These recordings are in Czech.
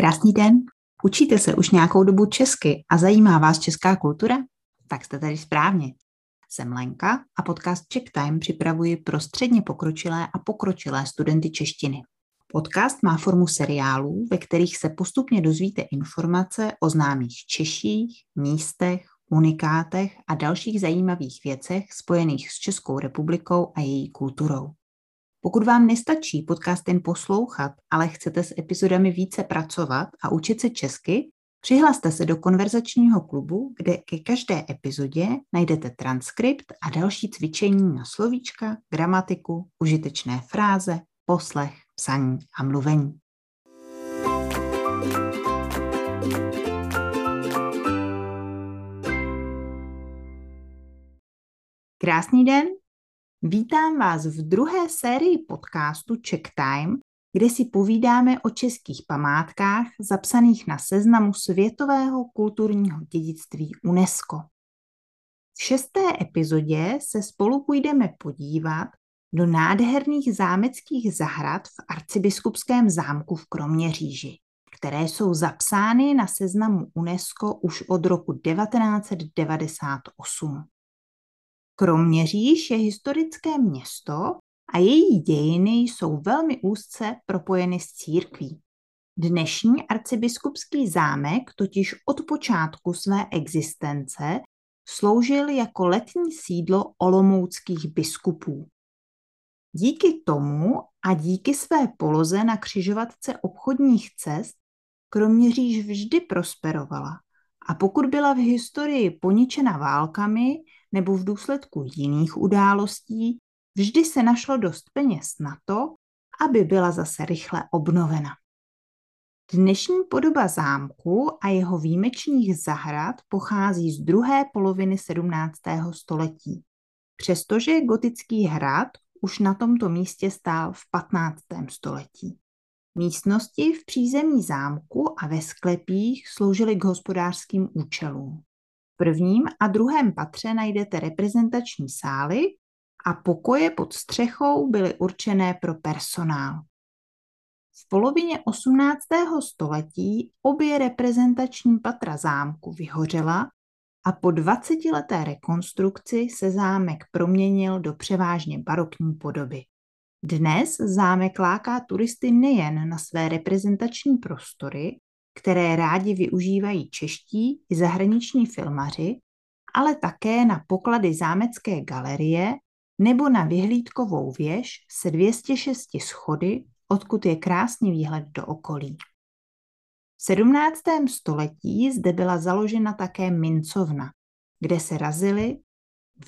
Krásný den. Učíte se už nějakou dobu česky a zajímá vás česká kultura? Tak jste tady správně. Jsem Lenka a podcast Czech Time připravuji pro středně pokročilé a pokročilé studenty češtiny. Podcast má formu seriálů, ve kterých se postupně dozvíte informace o známých Češích, místech, unikátech a dalších zajímavých věcech spojených s Českou republikou a její kulturou. Pokud vám nestačí podcast jen poslouchat, ale chcete s epizodami více pracovat a učit se česky, přihlaste se do konverzačního klubu, kde ke každé epizodě najdete transkript a další cvičení na slovíčka, gramatiku, užitečné fráze, poslech, psaní a mluvení. Krásný den, Vítám vás v druhé sérii podcastu Czech Time, kde si povídáme o českých památkách zapsaných na seznamu světového kulturního dědictví UNESCO. V šesté epizodě se spolu půjdeme podívat do nádherných zámeckých zahrad v arcibiskupském zámku v Kroměříži, které jsou zapsány na seznamu UNESCO už od roku 1998. Kroměříž je historické město a její dějiny jsou velmi úzce propojeny s církví. Dnešní arcibiskupský zámek totiž od počátku své existence sloužil jako letní sídlo olomouckých biskupů. Díky tomu a díky své poloze na křižovatce obchodních cest Kroměříž vždy prosperovala a pokud byla v historii poničena válkami, nebo v důsledku jiných událostí, vždy se našlo dost peněz na to, aby byla zase rychle obnovena. Dnešní podoba zámku a jeho výjimečných zahrad pochází z druhé poloviny 17. století. Přestože gotický hrad už na tomto místě stál v 15. století. Místnosti v přízemí zámku a ve sklepích sloužily k hospodářským účelům prvním a druhém patře najdete reprezentační sály a pokoje pod střechou byly určené pro personál. V polovině 18. století obě reprezentační patra zámku vyhořela a po 20-leté rekonstrukci se zámek proměnil do převážně barokní podoby. Dnes zámek láká turisty nejen na své reprezentační prostory, které rádi využívají čeští i zahraniční filmaři, ale také na poklady zámecké galerie nebo na vyhlídkovou věž se 206 schody, odkud je krásný výhled do okolí. V 17. století zde byla založena také mincovna, kde se razily,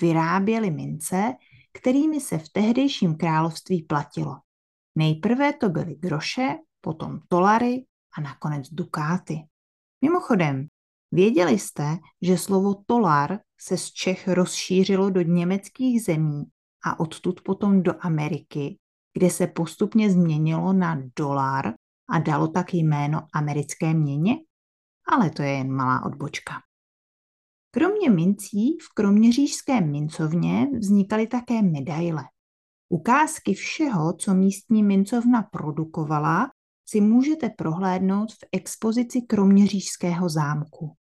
vyráběly mince, kterými se v tehdejším království platilo. Nejprve to byly groše, potom tolary, a nakonec dukáty. Mimochodem, věděli jste, že slovo tolar se z Čech rozšířilo do německých zemí a odtud potom do Ameriky, kde se postupně změnilo na dolar a dalo tak jméno americké měně? Ale to je jen malá odbočka. Kromě mincí v kroměřížské mincovně vznikaly také medaile. Ukázky všeho, co místní mincovna produkovala, si můžete prohlédnout v expozici Kroměřížského zámku.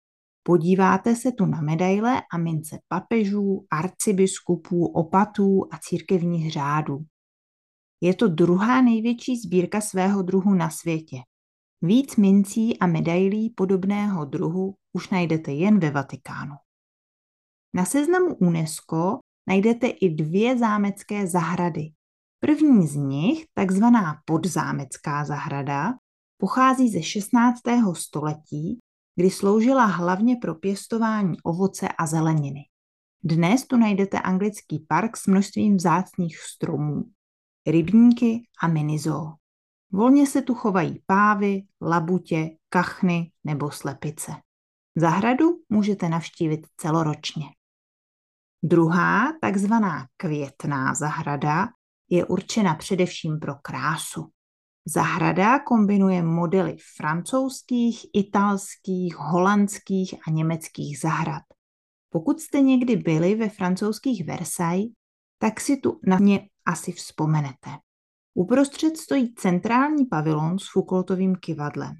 Podíváte se tu na medaile a mince papežů, arcibiskupů, opatů a církevních řádů. Je to druhá největší sbírka svého druhu na světě. Víc mincí a medailí podobného druhu už najdete jen ve Vatikánu. Na seznamu UNESCO najdete i dvě zámecké zahrady, První z nich, takzvaná podzámecká zahrada, pochází ze 16. století, kdy sloužila hlavně pro pěstování ovoce a zeleniny. Dnes tu najdete anglický park s množstvím vzácných stromů, rybníky a minizoo. Volně se tu chovají pávy, labutě, kachny nebo slepice. Zahradu můžete navštívit celoročně. Druhá, takzvaná květná zahrada, je určena především pro krásu. Zahrada kombinuje modely francouzských, italských, holandských a německých zahrad. Pokud jste někdy byli ve francouzských Versailles, tak si tu na ně asi vzpomenete. Uprostřed stojí centrální pavilon s Foucaultovým kivadlem.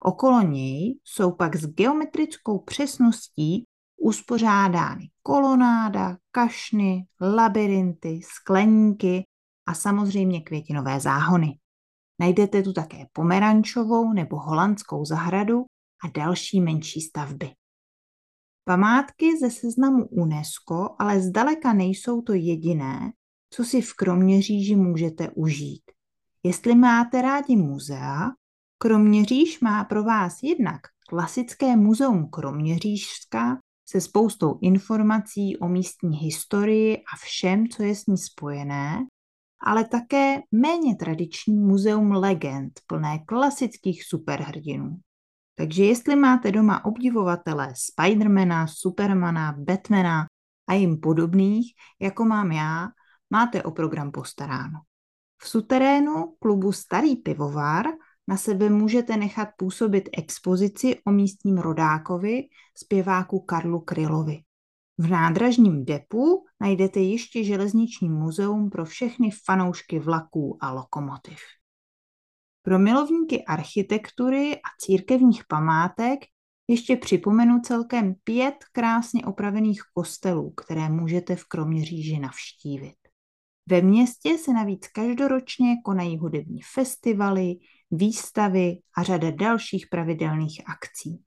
Okolo něj jsou pak s geometrickou přesností uspořádány kolonáda, kašny, labirinty, skleníky a samozřejmě květinové záhony. Najdete tu také pomerančovou nebo holandskou zahradu a další menší stavby. Památky ze seznamu UNESCO ale zdaleka nejsou to jediné, co si v Kroměříži můžete užít. Jestli máte rádi muzea, Kroměříž má pro vás jednak klasické muzeum Kroměřížská se spoustou informací o místní historii a všem, co je s ní spojené, ale také méně tradiční muzeum legend plné klasických superhrdinů. Takže jestli máte doma obdivovatele Spidermana, Supermana, Batmana a jim podobných, jako mám já, máte o program postaráno. V suterénu klubu Starý pivovar na sebe můžete nechat působit expozici o místním rodákovi, zpěváku Karlu Krylovi. V nádražním depu najdete ještě železniční muzeum pro všechny fanoušky vlaků a lokomotiv. Pro milovníky architektury a církevních památek ještě připomenu celkem pět krásně opravených kostelů, které můžete v Kroměříži navštívit. Ve městě se navíc každoročně konají hudební festivaly, výstavy a řada dalších pravidelných akcí.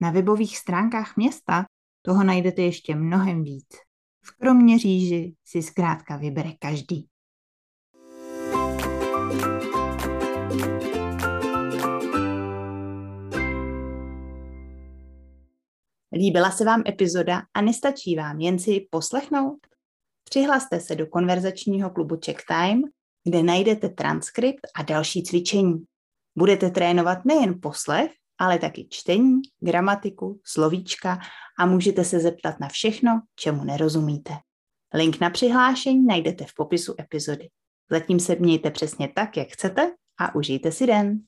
Na webových stránkách města toho najdete ještě mnohem víc. V Kroměříži si zkrátka vybere každý. Líbila se vám epizoda a nestačí vám jen si poslechnout? Přihlaste se do konverzačního klubu Check Time, kde najdete transkript a další cvičení. Budete trénovat nejen poslech, ale taky čtení, gramatiku, slovíčka a můžete se zeptat na všechno, čemu nerozumíte. Link na přihlášení najdete v popisu epizody. Zatím se mějte přesně tak, jak chcete a užijte si den.